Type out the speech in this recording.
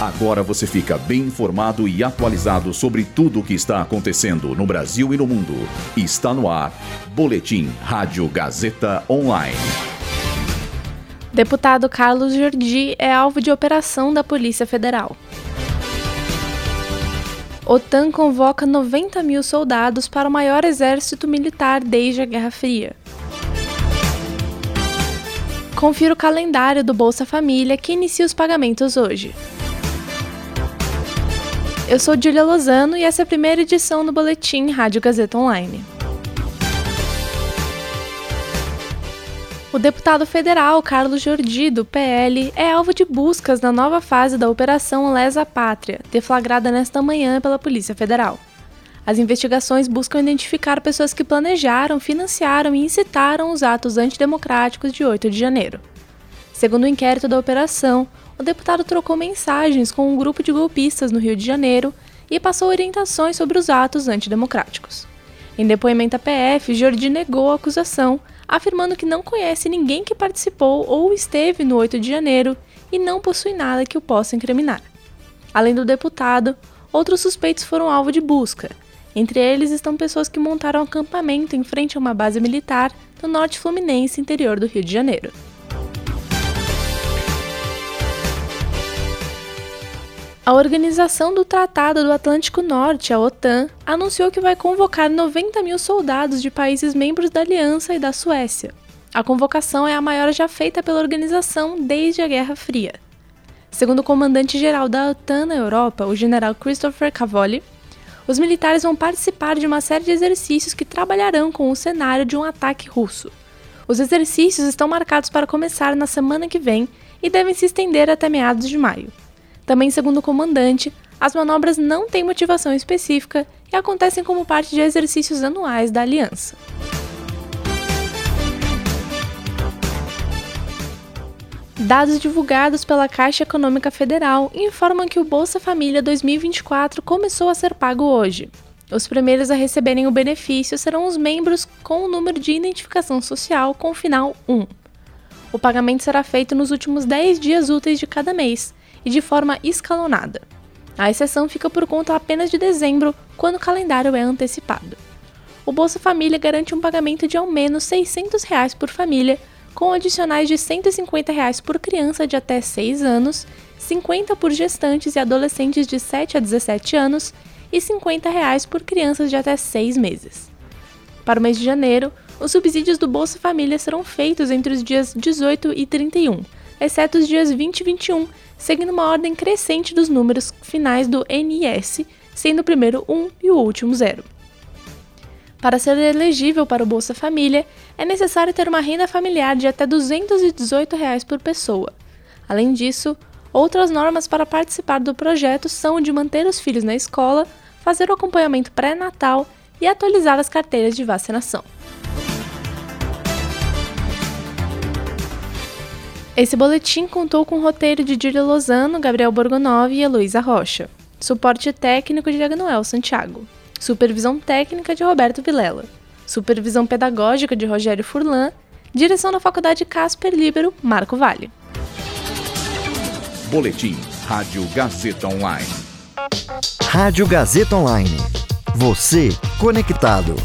Agora você fica bem informado e atualizado sobre tudo o que está acontecendo no Brasil e no mundo. Está no ar. Boletim Rádio Gazeta Online. Deputado Carlos Jordi é alvo de operação da Polícia Federal. OTAN convoca 90 mil soldados para o maior exército militar desde a Guerra Fria. Confira o calendário do Bolsa Família que inicia os pagamentos hoje. Eu sou Julia Lozano e essa é a primeira edição do Boletim Rádio Gazeta Online. O deputado federal Carlos Jordi, do PL, é alvo de buscas na nova fase da Operação Lesa Pátria, deflagrada nesta manhã pela Polícia Federal. As investigações buscam identificar pessoas que planejaram, financiaram e incitaram os atos antidemocráticos de 8 de janeiro. Segundo o inquérito da operação, o deputado trocou mensagens com um grupo de golpistas no Rio de Janeiro e passou orientações sobre os atos antidemocráticos. Em depoimento à PF, Jordi negou a acusação, afirmando que não conhece ninguém que participou ou esteve no 8 de janeiro e não possui nada que o possa incriminar. Além do deputado, outros suspeitos foram alvo de busca. Entre eles estão pessoas que montaram acampamento em frente a uma base militar no norte fluminense, interior do Rio de Janeiro. A Organização do Tratado do Atlântico Norte, a OTAN, anunciou que vai convocar 90 mil soldados de países membros da Aliança e da Suécia. A convocação é a maior já feita pela organização desde a Guerra Fria. Segundo o comandante-geral da OTAN na Europa, o general Christopher Cavoli, os militares vão participar de uma série de exercícios que trabalharão com o cenário de um ataque russo. Os exercícios estão marcados para começar na semana que vem e devem se estender até meados de maio. Também, segundo o comandante, as manobras não têm motivação específica e acontecem como parte de exercícios anuais da aliança. Dados divulgados pela Caixa Econômica Federal informam que o Bolsa Família 2024 começou a ser pago hoje. Os primeiros a receberem o benefício serão os membros com o número de identificação social com o final 1. O pagamento será feito nos últimos 10 dias úteis de cada mês, e de forma escalonada. A exceção fica por conta apenas de dezembro, quando o calendário é antecipado. O Bolsa Família garante um pagamento de ao menos 600 reais por família, com adicionais de 150 reais por criança de até 6 anos, 50 por gestantes e adolescentes de 7 a 17 anos e 50 reais por crianças de até 6 meses. Para o mês de janeiro, os subsídios do Bolsa Família serão feitos entre os dias 18 e 31, exceto os dias 20 e 21, seguindo uma ordem crescente dos números finais do NIS, sendo o primeiro 1 e o último 0. Para ser elegível para o Bolsa Família, é necessário ter uma renda familiar de até 218 reais por pessoa. Além disso, outras normas para participar do projeto são o de manter os filhos na escola, fazer o acompanhamento pré-natal e atualizar as carteiras de vacinação. Esse boletim contou com o roteiro de Júlia Lozano, Gabriel Borgonov e Heloísa Rocha. Suporte técnico de Agnoel Santiago. Supervisão técnica de Roberto Vilela. Supervisão pedagógica de Rogério Furlan. Direção da Faculdade Casper Libero, Marco Vale. Boletim Rádio Gazeta Online. Rádio Gazeta Online. Você conectado.